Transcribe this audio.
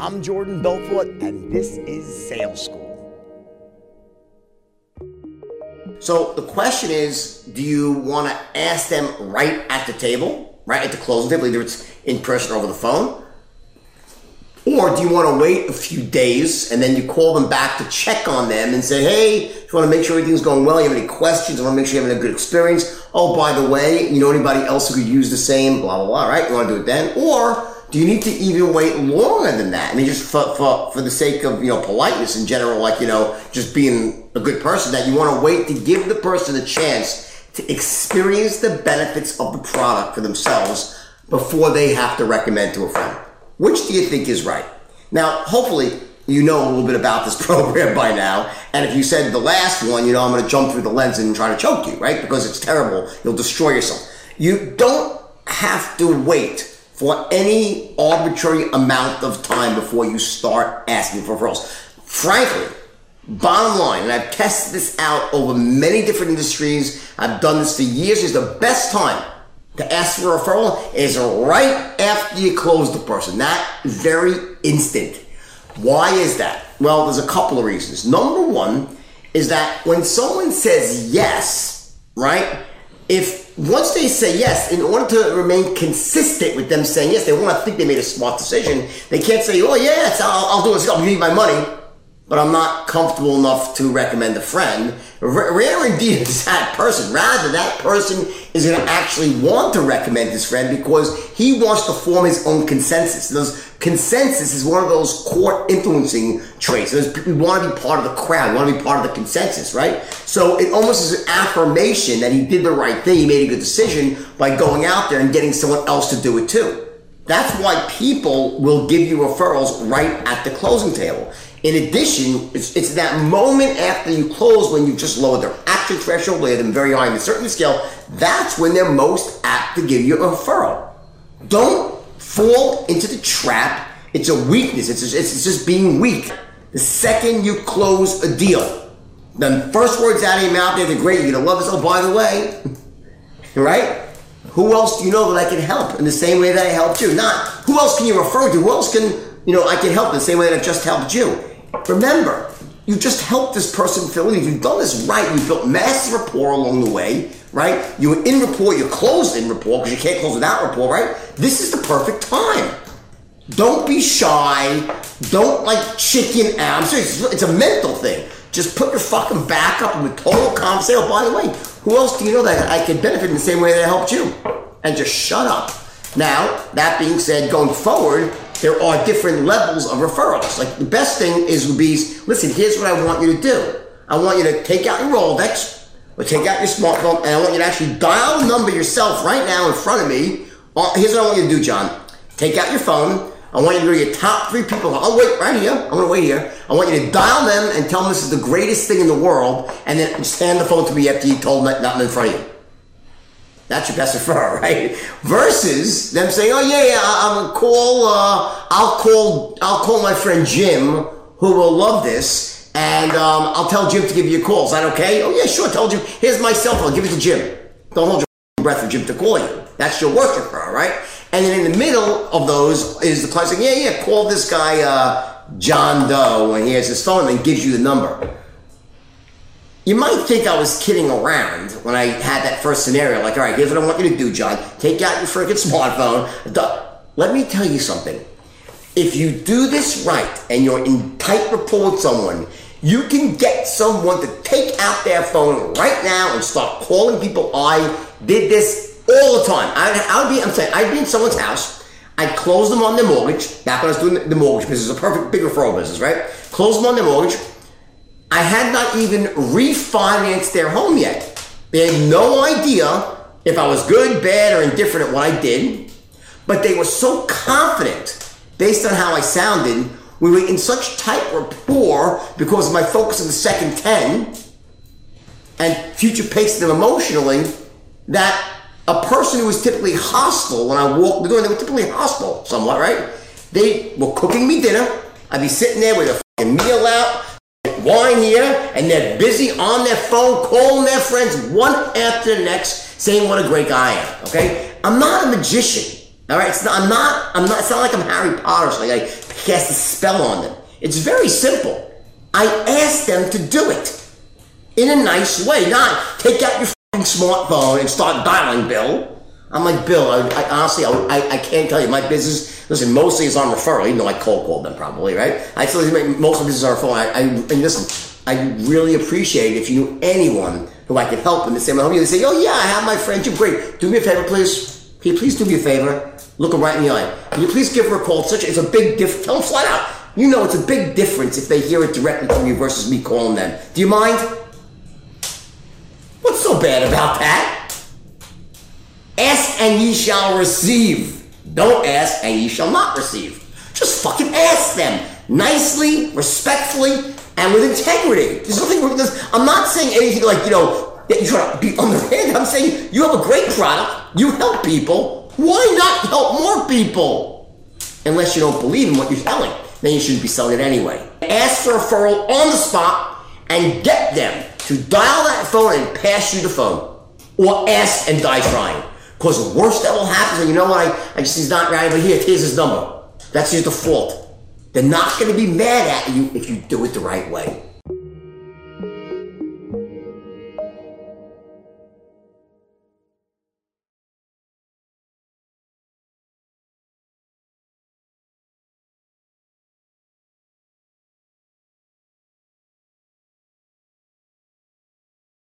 I'm Jordan Belfort, and this is Sales School. So the question is, do you want to ask them right at the table, right at the closing table, either it's in person or over the phone? Or do you want to wait a few days and then you call them back to check on them and say, hey, if you want to make sure everything's going well, you have any questions, I want to make sure you're having a good experience. Oh, by the way, you know anybody else who could use the same, blah, blah, blah, right? You want to do it then? Or do you need to even wait longer than that? I mean, just for, for, for the sake of, you know, politeness in general, like, you know, just being a good person, that you want to wait to give the person a chance to experience the benefits of the product for themselves before they have to recommend to a friend. Which do you think is right? Now, hopefully, you know a little bit about this program by now. And if you said the last one, you know, I'm going to jump through the lens and try to choke you, right? Because it's terrible. You'll destroy yourself. You don't have to wait for any arbitrary amount of time before you start asking for referrals. Frankly, bottom line, and I've tested this out over many different industries, I've done this for years, is the best time to ask for a referral is right after you close the person, that very instant. Why is that? Well, there's a couple of reasons. Number one is that when someone says yes, right? If once they say yes, in order to remain consistent with them saying yes, they want to think they made a smart decision. They can't say, "Oh yes, I'll, I'll do it. I'll give you my money," but I'm not comfortable enough to recommend a friend. Rare indeed is that person. Rather, that person is going to actually want to recommend his friend because he wants to form his own consensus. Those consensus is one of those core influencing traits. we want to be part of the crowd. Want to be part of the consensus, right? So it almost is an affirmation that he did the right thing. He made a good decision by going out there and getting someone else to do it too. That's why people will give you referrals right at the closing table. In addition, it's, it's that moment after you close when you just lowered their action threshold, laid them very high in the certain scale, that's when they're most apt to give you a referral. Don't fall into the trap. It's a weakness. It's just, it's just being weak. The second you close a deal, the first words out of your mouth, they're great. You're gonna love this. Oh, by the way, right? Who else do you know that I can help in the same way that I helped you? Not who else can you refer to? Who else can you know I can help in the same way that I've just helped you? Remember, you just helped this person fill in. If you've done this right, you built massive rapport along the way, right? You were in rapport, you closed in rapport because you can't close without rapport, right? This is the perfect time. Don't be shy. Don't like chicken out. I'm. It's a mental thing. Just put your fucking back up and with total calm. Say, oh, by the way, who else do you know that I could benefit in the same way that I helped you? And just shut up. Now, that being said, going forward, there are different levels of referrals. Like the best thing is would be, listen, here's what I want you to do. I want you to take out your Rolodex or take out your smartphone and I want you to actually dial the number yourself right now in front of me. Uh, here's what I want you to do, John. Take out your phone. I want you to go to your top three people. I'll wait right here. I'm to wait here. I want you to dial them and tell them this is the greatest thing in the world and then stand the phone to me after you told them nothing in front of you. That's your best referral, right? Versus them saying, "Oh yeah, yeah, I'm gonna call. Uh, I'll call. I'll call my friend Jim, who will love this, and um, I'll tell Jim to give you a call. Is that okay? Oh yeah, sure. Tell Jim. Here's my cell phone. Give it to Jim. Don't hold your breath for Jim to call you. That's your worst referral, right? And then in the middle of those is the client saying, "Yeah, yeah, call this guy uh, John Doe, and he has his phone, and gives you the number." You might think I was kidding around when I had that first scenario. Like, all right, here's what I want you to do, John. Take out your freaking smartphone. Let me tell you something. If you do this right and you're in tight rapport with someone, you can get someone to take out their phone right now and start calling people. I did this all the time. I, would be, I'm saying, I'd be in someone's house. I'd close them on their mortgage. Back when I was doing the mortgage business, a perfect big referral business, right? Close them on their mortgage I had not even refinanced their home yet. They had no idea if I was good, bad, or indifferent at what I did, but they were so confident based on how I sounded. We were in such tight rapport because of my focus on the second 10 and future pacing them emotionally that a person who was typically hostile when I walked the door, they were typically hostile somewhat, right? They were cooking me dinner. I'd be sitting there with a meal out, wine here, and they're busy on their phone calling their friends one after the next, saying what a great guy I am. Okay, I'm not a magician. All right, not, I'm not. I'm not. It's not like I'm Harry Potter or something. I cast a spell on them. It's very simple. I ask them to do it in a nice way, not take out your smartphone and start dialing Bill. I'm like, Bill, I, I honestly, I, I, can't tell you. My business, listen, mostly is on referral, even though I cold called them probably, right? I you, most of the business on referral. I, I, and listen, I really appreciate if you knew anyone who I could help in the same way. They say, oh yeah, I have my friend, you're great. Do me a favor, please. Can you please do me a favor? Look her right in the eye. Can you please give her a call? It's such it's a big diff. Tell them flat out. You know it's a big difference if they hear it directly from you versus me calling them. Do you mind? What's so bad about that? Ask and ye shall receive. Don't ask and ye shall not receive. Just fucking ask them nicely, respectfully, and with integrity. There's nothing wrong with this. I'm not saying anything like, you know, that you're to be underhand. I'm saying you have a great product, you help people. Why not help more people? Unless you don't believe in what you're selling, then you shouldn't be selling it anyway. Ask for a referral on the spot and get them to dial that phone and pass you the phone. Or ask and die trying. Because the worst that will happen, and you know what, I, I just, he's not right, but here, here's his number. That's your default. They're not going to be mad at you if you do it the right way.